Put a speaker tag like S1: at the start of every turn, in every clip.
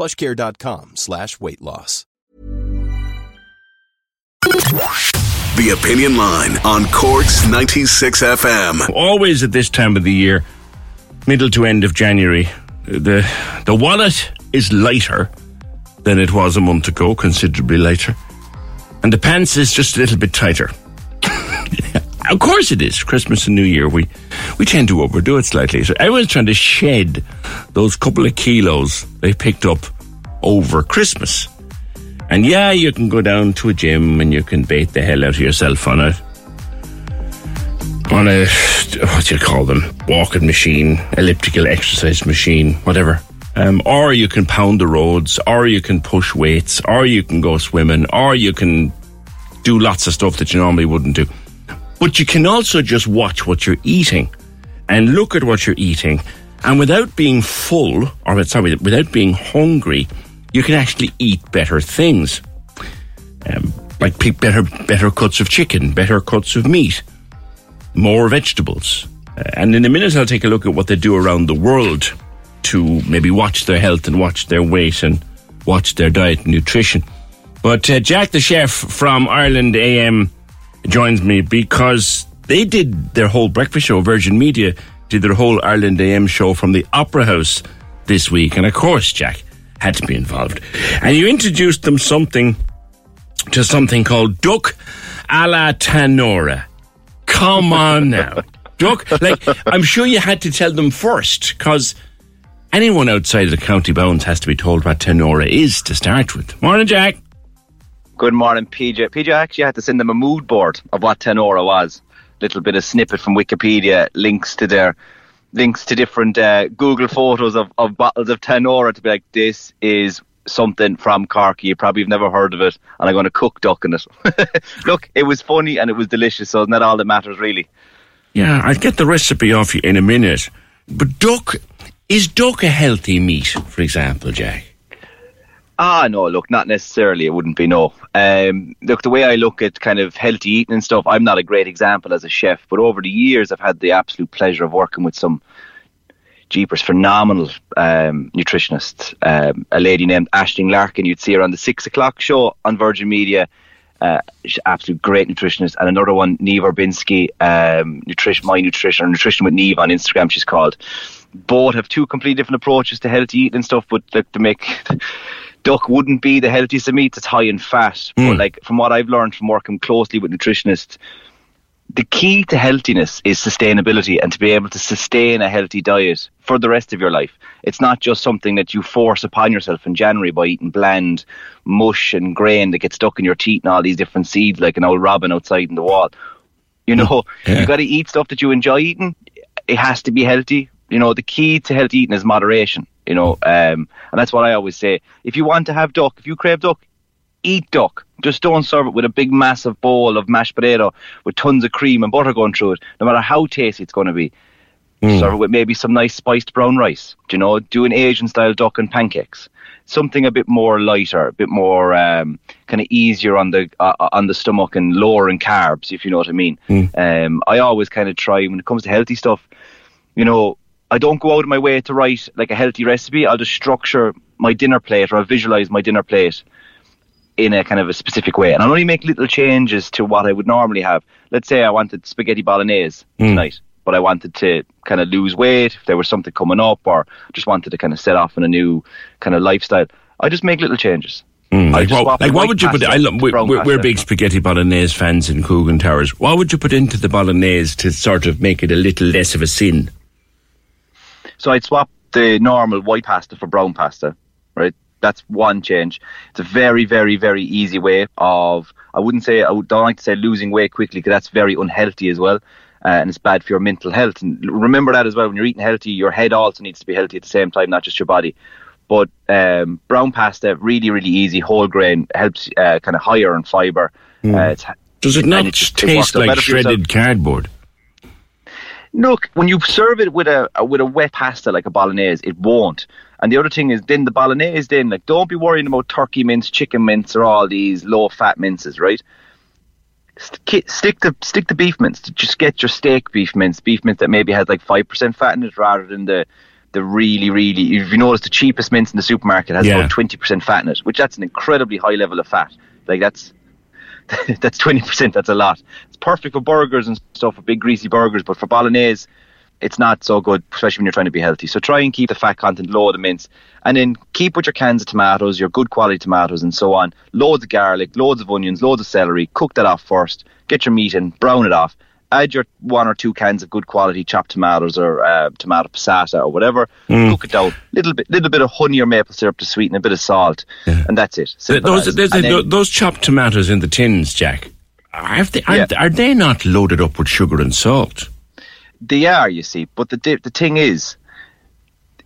S1: plushcare.com slash weight loss.
S2: The Opinion Line on Cork's 96 FM.
S3: Always at this time of the year, middle to end of January, the the wallet is lighter than it was a month ago, considerably lighter, and the pants is just a little bit tighter. Of course, it is Christmas and New Year. We we tend to overdo it slightly. So everyone's trying to shed those couple of kilos they picked up over Christmas. And yeah, you can go down to a gym and you can bait the hell out of yourself on it on a what do you call them? Walking machine, elliptical exercise machine, whatever. Um, or you can pound the roads, or you can push weights, or you can go swimming, or you can do lots of stuff that you normally wouldn't do. But you can also just watch what you're eating and look at what you're eating, and without being full, or sorry, without being hungry, you can actually eat better things. Um, like pick better, better cuts of chicken, better cuts of meat, more vegetables. Uh, and in a minute, I'll take a look at what they do around the world to maybe watch their health and watch their weight and watch their diet and nutrition. But uh, Jack the chef from Ireland AM joins me because they did their whole breakfast show. Virgin Media did their whole Ireland AM show from the Opera House this week. And of course, Jack, had to be involved. And you introduced them something to something called Duck a la Tanora. Come on now. Duck, like, I'm sure you had to tell them first, because anyone outside of the county bounds has to be told what Tanora is to start with. Morning, Jack.
S4: Good morning, PJ. PJ actually had to send them a mood board of what Tanora was. Little bit of snippet from Wikipedia, links to their links to different uh, Google photos of, of bottles of Tanora to be like, this is something from Cork. You probably have never heard of it, and I'm going to cook duck in it. Look, it was funny and it was delicious, so isn't that all that matters, really?
S3: Yeah, I'll get the recipe off you in a minute. But duck, is duck a healthy meat, for example, Jack?
S4: Ah, no, look, not necessarily. It wouldn't be no. Um, look, the way I look at kind of healthy eating and stuff, I'm not a great example as a chef, but over the years, I've had the absolute pleasure of working with some jeepers, phenomenal um, nutritionists. Um, a lady named Aisling Larkin, you'd see her on the six o'clock show on Virgin Media. Uh, absolute great nutritionist, and another one, Niamh Orbinski, um, nutrition, my nutrition, or nutrition with Niamh on Instagram. She's called. Both have two completely different approaches to healthy eating and stuff, but like to make duck wouldn't be the healthiest of meats. It's high in fat. Mm. But like from what I've learned from working closely with nutritionists, the key to healthiness is sustainability and to be able to sustain a healthy diet for the rest of your life. It's not just something that you force upon yourself in January by eating bland mush and grain that gets stuck in your teeth and all these different seeds like an old robin outside in the wall. You know, yeah. you got to eat stuff that you enjoy eating. It has to be healthy. You know, the key to healthy eating is moderation you know. Um, and that's what I always say. If you want to have duck, if you crave duck, eat duck. Just don't serve it with a big, massive bowl of mashed potato with tons of cream and butter going through it. No matter how tasty it's going to be. Mm. Serve it with maybe some nice spiced brown rice. Do you know, do an Asian style duck and pancakes. Something a bit more lighter, a bit more um, kind of easier on the uh, on the stomach and lower in carbs, if you know what I mean. Mm. Um, I always kind of try when it comes to healthy stuff. You know, I don't go out of my way to write like a healthy recipe. I'll just structure my dinner plate or I'll visualize my dinner plate in a kind of a specific way. And I'll only make little changes to what I would normally have. Let's say I wanted spaghetti bolognese mm. tonight, but I wanted to kind of lose weight if there was something coming up or just wanted to kind of set off in a new kind of lifestyle. I just make little changes.
S3: Mm, like, like what would you put? I, lo-
S4: with
S3: we're, we're, we're big spaghetti bolognese fans in Coogan Towers. What would you put into the bolognese to sort of make it a little less of a sin?
S4: So I'd swap the normal white pasta for brown pasta, right? That's one change. It's a very, very, very easy way of. I wouldn't say I would, don't like to say losing weight quickly because that's very unhealthy as well, uh, and it's bad for your mental health. And remember that as well. When you're eating healthy, your head also needs to be healthy at the same time, not just your body. But um, brown pasta, really, really easy, whole grain, helps uh, kind of higher in fibre. Uh, it's,
S3: Does it not
S4: it just- it
S3: taste like
S4: better for yourself.
S3: shredded cardboard?
S4: Look, when you serve it with a with a wet pasta like a bolognese, it won't. And the other thing is, then the bolognese, then like don't be worrying about turkey mince, chicken mince, or all these low fat minces, right? Stick to stick to beef mince. Just get your steak beef mince, beef mince that maybe has like five percent fat in it, rather than the the really, really. If you notice, the cheapest mince in the supermarket has
S3: Yeah.
S4: about twenty percent fat in it, which that's an incredibly high level of fat. Like that's that's twenty percent. That's a lot. It's perfect for burgers and stuff, for big greasy burgers, but for bolognese, it's not so good, especially when you're trying to be healthy. So try and keep the fat content low of the mince, and then keep with your cans of tomatoes, your good quality tomatoes, and so on. Loads of garlic, loads of onions, loads of celery. Cook that off first. Get your meat in, brown it off. Add your one or two cans of good quality chopped tomatoes or uh, tomato passata or whatever. Cook it down. Little bit, little bit of honey or maple syrup to sweeten, a bit of salt, and that's it.
S3: Those,
S4: And
S3: a-
S4: then-
S3: those chopped tomatoes in the tins, Jack. Are they,
S4: Yeah.
S3: are they not loaded up with sugar and salt?
S4: They are, you see. But the the thing is,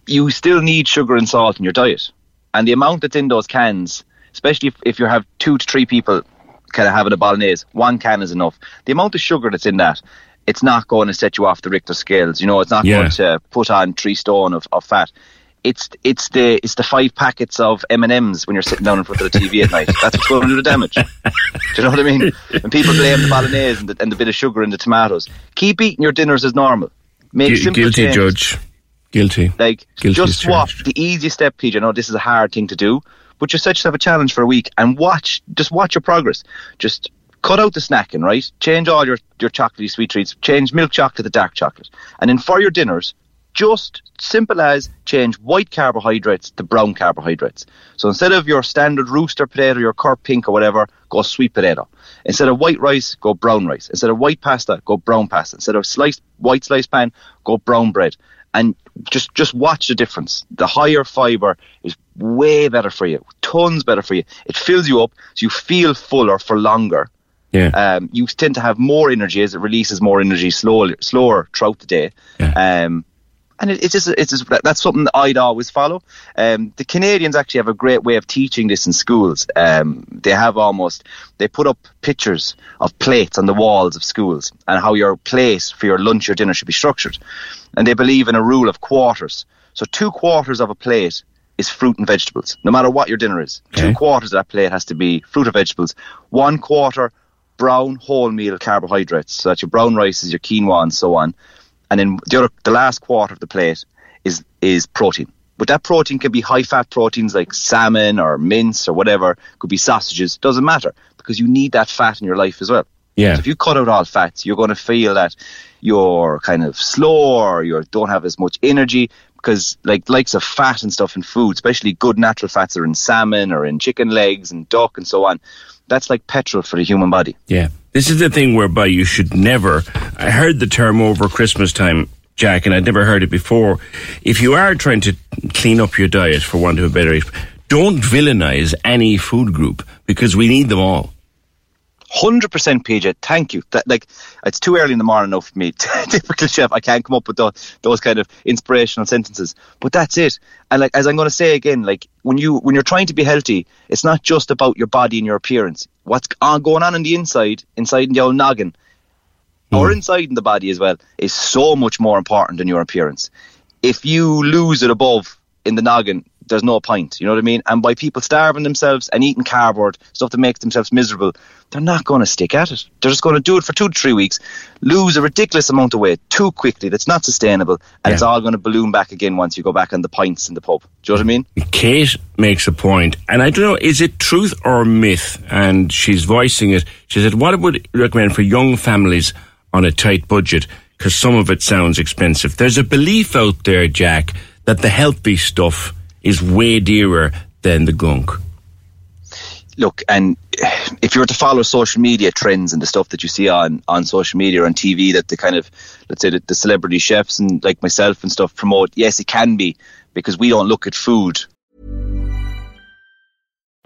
S4: you still need sugar and salt in your diet, and the amount that's in those cans, especially if, if you have two to three people kind of having a bolognese, one can is enough. The amount of sugar that's in that, it's not going to set you off the Richter scales. You know, it's not
S3: Yeah.
S4: going to put on three stone of, of fat. It's it's the it's the five packets of M and M's when you're sitting down in front of the TV at night. That's what's going to do the damage. Do you know what I mean? And people blame the bolognese and the, and the bit of sugar in the tomatoes. Keep eating your dinners as normal. Make
S3: Gu-
S4: simple
S3: guilty,
S4: changes.
S3: Judge. Guilty.
S4: Like
S3: Guilty
S4: just swap the easiest step, PJ. I know this is a hard thing to do, but just set yourself a challenge for a week and watch. Just watch your progress. Just cut out the snacking, right? Change all your your chocolatey sweet treats. Change milk chocolate to dark chocolate, and then for your dinners, just simple as change white carbohydrates to brown carbohydrates. So instead of your standard rooster potato, your Kerr's Pink or whatever, go sweet potato. Instead of white rice, go brown rice. Instead of white pasta, go brown pasta. Instead of sliced white sliced pan, go brown bread. And just just watch the difference. The higher fiber is way better for you, tons better for you. It fills you up, so you feel fuller for longer
S3: Yeah.
S4: um, you tend to have more energy as it releases more energy slowly, slower throughout the day. Um, and it, it's just, it's just, that's something that I'd always follow. Um, the Canadians actually have a great way of teaching this in schools. Um, they have almost, they put up pictures of plates on the walls of schools and how your plate for your lunch or dinner should be structured. And they believe in a rule of quarters. So two quarters of a plate is fruit and vegetables, no matter what your dinner is.
S3: Okay.
S4: Two quarters of that plate has to be fruit or vegetables. One quarter brown wholemeal carbohydrates. So that's your brown rices, your quinoa, and so on. And then the other, the last quarter of the plate is is protein. But that protein can be high fat proteins like salmon or mince or whatever. Could be sausages. Doesn't matter because you need that fat in your life as well.
S3: Yeah.
S4: So if you cut out all fats, you're going to feel that you're kind of slow or you don't have as much energy because like likes of fat and stuff in food, especially good natural fats are in salmon or in chicken legs and duck and so on. That's like petrol for the human body.
S3: Yeah. This is the thing whereby you should never. I heard the term over Christmas time, Jack, and I'd never heard it before. If you are trying to clean up your diet, for want of a better, don't villainize any food group because we need them all.
S4: Hundred percent, PJ. Thank you. That like it's too early in the morning now for me. Typical chef. I can't come up with those, those kind of inspirational sentences. But that's it. And like as I'm going to say again, like when you when you're trying to be healthy, it's not just about your body and your appearance. What's on, going on in the inside, inside in the old noggin, hmm. or inside in the body as well, is so much more important than your appearance. If you lose it above in the noggin, there's no point. You know what I mean? And by people starving themselves and eating cardboard, stuff that makes themselves miserable, they're not going to stick at it. They're just going to do it for two to three weeks, lose a ridiculous amount of weight too quickly. That's not sustainable, and it's all going to balloon back again once you go back on the pints in the pub. Do you know what I mean?
S3: Kate makes a point. point, and I don't know, is it truth or myth? And she's voicing it. She said, What would you recommend for young families on a tight budget? Because some of it sounds expensive. There's a belief out there, Jack, that the healthy stuff is way dearer than the gunk.
S4: look, and if you were to follow social media trends and the stuff that you see on, on social media or on TV that the kind of, let's say, the, the celebrity chefs and like myself and stuff promote, yes, it can be because we don't look at food.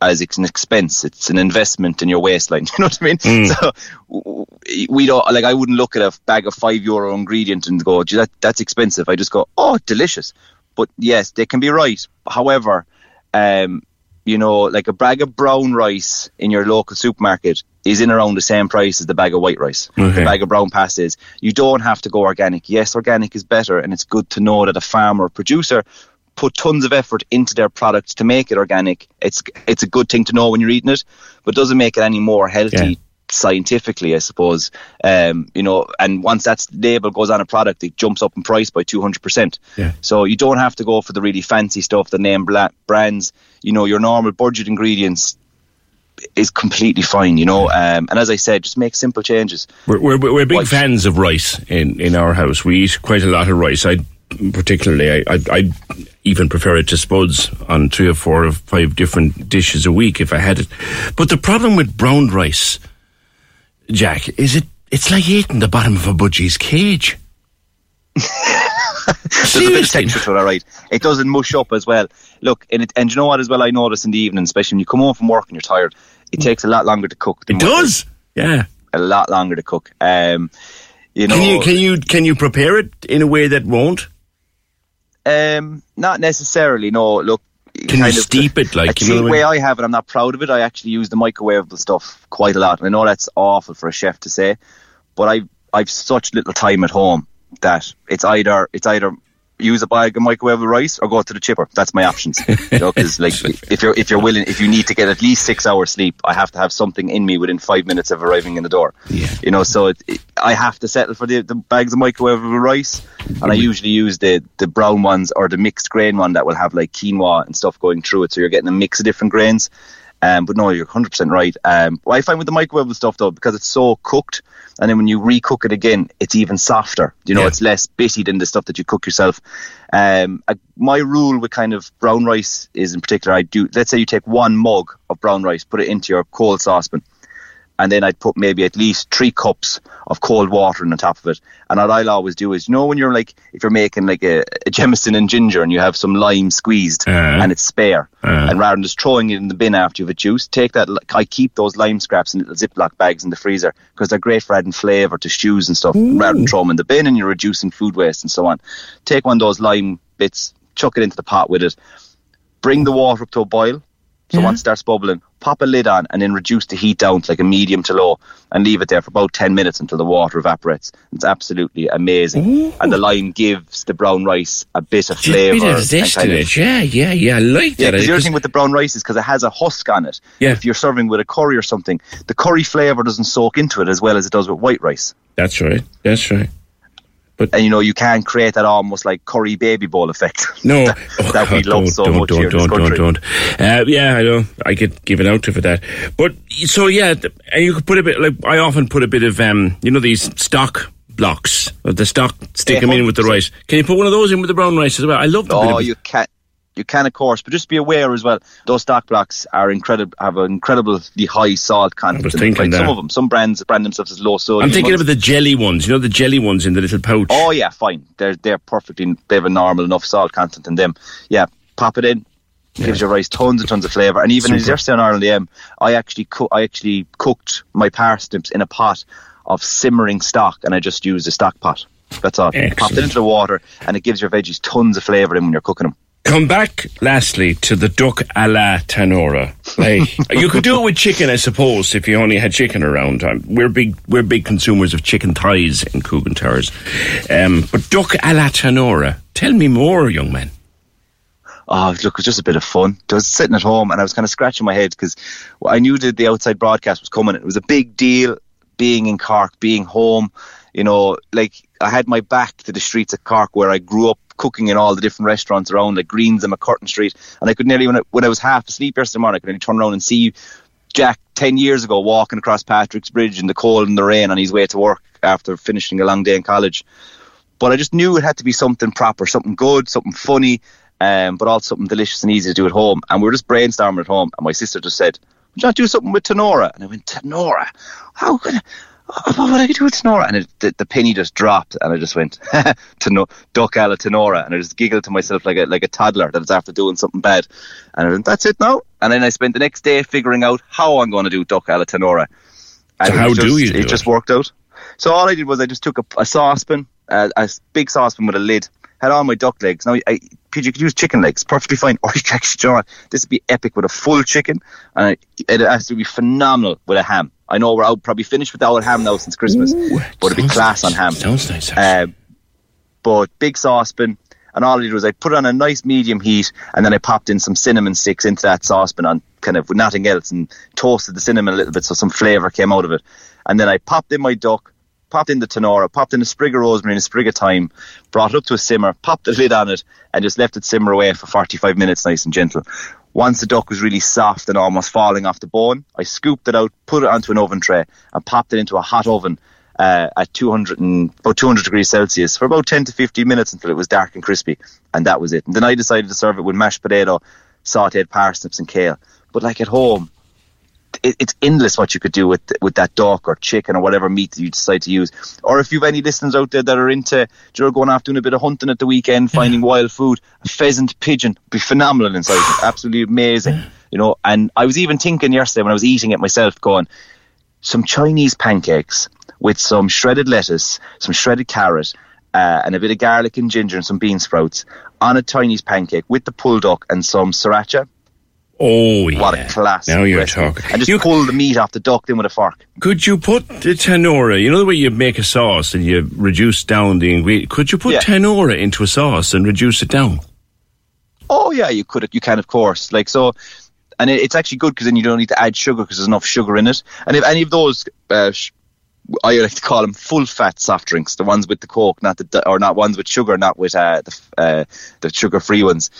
S4: As it's an expense. It's an investment in your waistline. You know what I mean? So we don't like. I wouldn't look at a bag of five euro ingredient and go, "Gee, that that's expensive." I just go, "Oh, delicious." But yes, they can be right. However, um, you know, like a bag of brown rice in your local supermarket is in around the same price as the bag of white rice.
S3: Okay.
S4: The bag of brown pasta is. You don't have to go organic. Yes, organic is better, and it's good to know that a farmer or producer put tons of effort into their products to make it organic. It's it's a good thing to know when you're eating it, but doesn't make it any more healthy.
S3: Yeah.
S4: Scientifically, I suppose, um, you know, and once that label goes on a product, it jumps up in price by two hundred percent.
S3: Yeah.
S4: So you don't have to go for the really fancy stuff, the name brands. You know, your normal budget ingredients is completely fine. You know, um, and as I said, just make simple changes.
S3: We're, we're, we're big fans of rice in, in our house. We eat quite a lot of rice. I particularly, I, I, I even prefer it to spuds on three or four or five different dishes a week if I had it. But the problem with brown rice, Jack, is it it's like eating the bottom of a budgie's cage.
S4: There's a bit of texture to it, all right. It doesn't mush up as well. Look, and, it, and you know what as well I notice in the evening, especially when you come home from work and you're tired, it takes a lot longer to cook.
S3: It does. Yeah.
S4: A lot longer to cook. Um, you know,
S3: Can you can you can you prepare it in a way that won't?
S4: Um, not necessarily. No, look.
S3: Can you steep it, like,
S4: a
S3: you know
S4: way? I have it? I'm not proud of it. I actually use the microwavable stuff quite a lot. And I know that's awful for a chef to say, but I I've such little time at home that it's either it's either use a bag of microwavable rice or go to the chipper. That's my options. you know, 'cause, like if you're if you're willing, if you need to get at least six hours sleep, I have to have something in me within five minutes of arriving in the door.
S3: Yeah.
S4: You know, so it, it, I have to settle for the, the bags of microwavable rice, and I mm-hmm. usually use the the brown ones or the mixed grain one that will have like quinoa and stuff going through it, so you're getting a mix of different grains. Um, but no, you're 100% right. Um, what I find with the microwavable stuff though, because it's so cooked, and then when you recook it again, it's even softer. You know,
S3: Yeah.
S4: it's less bitty than the stuff that you cook yourself. Um, I, my rule with kind of brown rice is in particular, I do. Let's say you take one mug of brown rice, put it into your cold saucepan, and then I'd put maybe at least three cups of cold water on the top of it. And what I'll always do is, you know, when you're like, if you're making like a, a Jameson and ginger and you have some lime squeezed
S3: Uh.
S4: and it's spare,
S3: Uh.
S4: and rather than just throwing it in the bin after you've a juice, take that. I keep those lime scraps in little Ziploc bags in the freezer because they're great for adding flavour to stews and stuff. Rather than throw them in the bin and you're reducing food waste and so on. Take one of those lime bits, chuck it into the pot with it, bring the water up to a boil. So once it starts bubbling, pop a lid on and then reduce the heat down to like a medium to low and leave it there for about 10 minutes until the water evaporates. It's absolutely amazing. And the lime gives the brown rice a bit of flavour.
S3: bit of zest
S4: kind
S3: in
S4: of-
S3: Yeah, yeah, yeah. I like
S4: yeah,
S3: that.
S4: because the other thing with the brown rice is because it has a husk on it.
S3: Yeah.
S4: If you're serving with a curry or something, the curry flavour doesn't soak into it as well as it does with white rice.
S3: That's right. That's right.
S4: And you know, you can create that almost like curry baby bowl effect.
S3: No,
S4: that,
S3: oh,
S4: that we love
S3: don't,
S4: so
S3: don't,
S4: much
S3: don't,
S4: here in this
S3: don't,
S4: country.
S3: don't, don't. Uh, yeah, I know. I get given out to for that. But so yeah, and you could put a bit like I often put a bit of um, you know, these stock blocks, of the stock, stick
S4: Yeah,
S3: them in with the rice. Can you put one of those in with the brown rice as well? I love the bit
S4: Oh,
S3: of-
S4: you can. You can of course, but just be aware as well. Those stock blocks are incredible, have an incredibly high salt content. Like, Some of them, some brands brand themselves as low sodium.
S3: I'm thinking
S4: ones.
S3: of the jelly ones. You know the jelly ones in the little pouch.
S4: Oh yeah, fine. They're they're perfectly. They have a normal enough salt content in them. Yeah, pop it in. Gives your rice tons and tons of flavour. And even as yesterday on Ireland AM, I actually coo- I actually cooked my parsnips in a pot of simmering stock, and I just used a stock pot. That's all.
S3: Excellent.
S4: Popped it into the water, and it gives your veggies tons of flavour in when you're cooking them.
S3: Come back, lastly, to the duck a la Tanora. Like, you could do it with chicken, I suppose, if you only had chicken around. Um, We're big, we're big consumers of chicken thighs in Coogan Towers. Um, but duck a la Tanora. Tell me more, young man.
S4: Oh, look, it was just a bit of fun. I was sitting at home and I was kind of scratching my head because I knew that the outside broadcast was coming. It was a big deal being in Cork, being home. You know, like I had my back to the streets of Cork where I grew up cooking in all the different restaurants around, like Greens and MacCurtain Street. And I could nearly, when I, when I was half asleep yesterday morning, I could nearly turn around and see Jack 10 years ago walking across Patrick's Bridge in the cold and the rain on his way to work after finishing a long day in college but I just knew it had to be something proper, something good, something funny, um, but also something delicious and easy to do at home. And we were just brainstorming at home, and my sister just said, "Would you not do something with Tanora?" And I went, "Tanora? How could? I, what would I do with Tanora?" And it, the, the penny just dropped, and I just went, Teno- "Duck a la Tanora," and I just giggled to myself like a like a toddler that after doing something bad. And I went, "That's it now." And then I spent the next day figuring out how I'm going to do duck a la Tanora. And
S3: So how
S4: just,
S3: do you do
S4: It just worked out. So all I did was I just took a, a saucepan, uh, a big saucepan with a lid, had all my duck legs. Now, I, you could use chicken legs, perfectly fine. Or you could actually, John, this would be epic with a full chicken, and it, has to be phenomenal with a ham. I know we're out probably finished with the our ham now since Christmas, but it'd be class on ham.
S3: Sounds nice.
S4: Uh, but big saucepan, and all I did was I put it on a nice medium heat, and then I popped in some cinnamon sticks into that saucepan on kind of with nothing else, and toasted the cinnamon a little bit so some flavour came out of it. And then I popped in my duck, popped in the Tanora, popped in a sprig of rosemary and a sprig of thyme, brought it up to a simmer, popped the lid on it, and just left it simmer away for 45 minutes, nice and gentle. Once the duck was really soft and almost falling off the bone, I scooped it out, put it onto an oven tray, and popped it into a hot oven uh, at 200 and, about 200 degrees Celsius for about 10 to 15 minutes until it was dark and crispy, and that was it. And then I decided to serve it with mashed potato, sautéed parsnips, and kale. But like at home, it, it's endless what you could do with with that duck or chicken or whatever meat that you decide to use. Or if you've any listeners out there that are into, you know, going off doing a bit of hunting at the weekend, finding wild food, a pheasant, pigeon, be phenomenal inside. it. Absolutely amazing, you know. And I was even thinking yesterday when I was eating it myself, going some Chinese pancakes with some shredded lettuce, some shredded carrot, uh, and a bit of garlic and ginger and some bean sprouts on a Chinese pancake with the pulled duck and some sriracha.
S3: Oh, yeah.
S4: What a class!
S3: Now you're
S4: recipe.
S3: talking.
S4: And just
S3: You-
S4: pull the meat off the duck then with a fork.
S3: Could you put the Tanora? You know the way you make a sauce and you reduce down the ingredient. Could you put
S4: Yeah.
S3: Tanora into a sauce and reduce it down?
S4: Oh yeah, you could. You can, of course. Like so, and it, it's actually good because then you don't need to add sugar because there's enough sugar in it. And if any of those, uh, sh- I like to call them full fat soft drinks, the ones with the coke, not the or not ones with sugar, not with uh, the uh, the sugar free ones.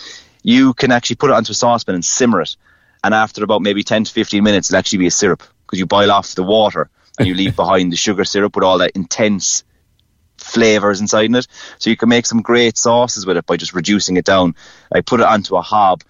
S4: You can actually put it onto a saucepan and simmer it, and after about maybe ten to fifteen minutes, it'll actually be a syrup because you boil off the water and you leave behind the sugar syrup with all that intense flavors inside in it. So you can make some great sauces with it by just reducing it down. I put it onto a hob.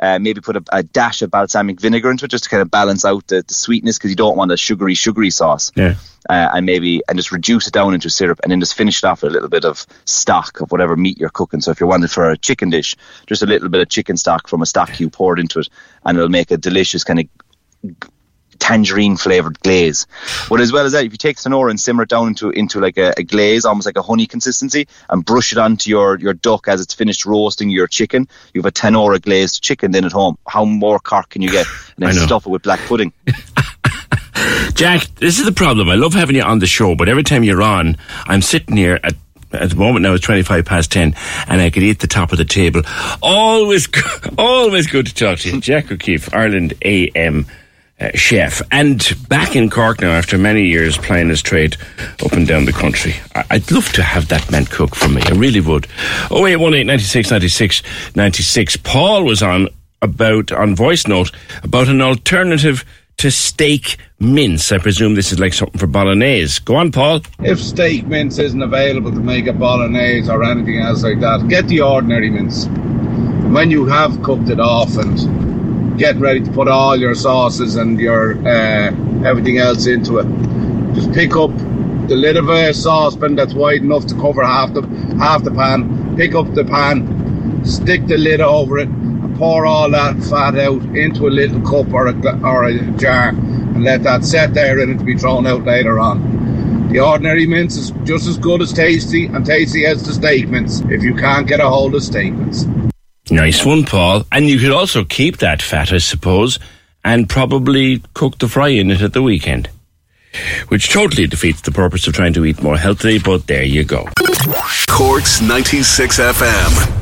S4: Uh, maybe put a, a dash of balsamic vinegar into it just to kind of balance out the, the sweetness because you don't want a sugary, sugary sauce.
S3: Yeah.
S4: Uh, and maybe and just reduce it down into syrup and then just finish it off with a little bit of stock of whatever meat you're cooking. So if you're wanting for a chicken dish, just a little bit of chicken stock from a stock you poured into it, and it'll make a delicious kind of tangerine flavored glaze. But as well as that, if you take Tanora and simmer it down into into like a, a glaze, almost like a honey consistency, and brush it onto your, your duck as it's finished roasting your chicken, you have a Tanora glazed chicken then at home. How more Cork can you get? And then stuff it with black pudding.
S3: Jack, this is the problem. I love having you on the show, but every time you're on, I'm sitting here at at the moment now it's 25 past 10 and I could eat the top of the table. Always, always good to talk to you. Jack O'Keeffe, Ireland AM uh, chef. And back in Cork now after many years playing his trade up and down the country. I- I'd love to have that man cook for me. I really would. 0818 96 96 96. Paul was on about, on voice note, about an alternative to steak mince. I presume this is like something for bolognese. Go on, Paul.
S5: If steak mince isn't available to make a bolognese or anything else like that, get the ordinary mince. when you have cooked it off and getting ready to put all your sauces and your uh, everything else into it, just pick up the lid of a saucepan that's wide enough to cover half the half the pan. Pick up the pan, stick the lid over it, and pour all that fat out into a little cup or a, or a jar, and let that set there and it to be thrown out later on. The ordinary mince is just as good as tasty and tasty as the steak mince if you can't get a hold of steak mince.
S3: Nice one, Paul. And you could also keep that fat, I suppose, and probably cook the fry in it at the weekend. Which totally defeats the purpose of trying to eat more healthily, but there you go.
S2: Corks 96 FM.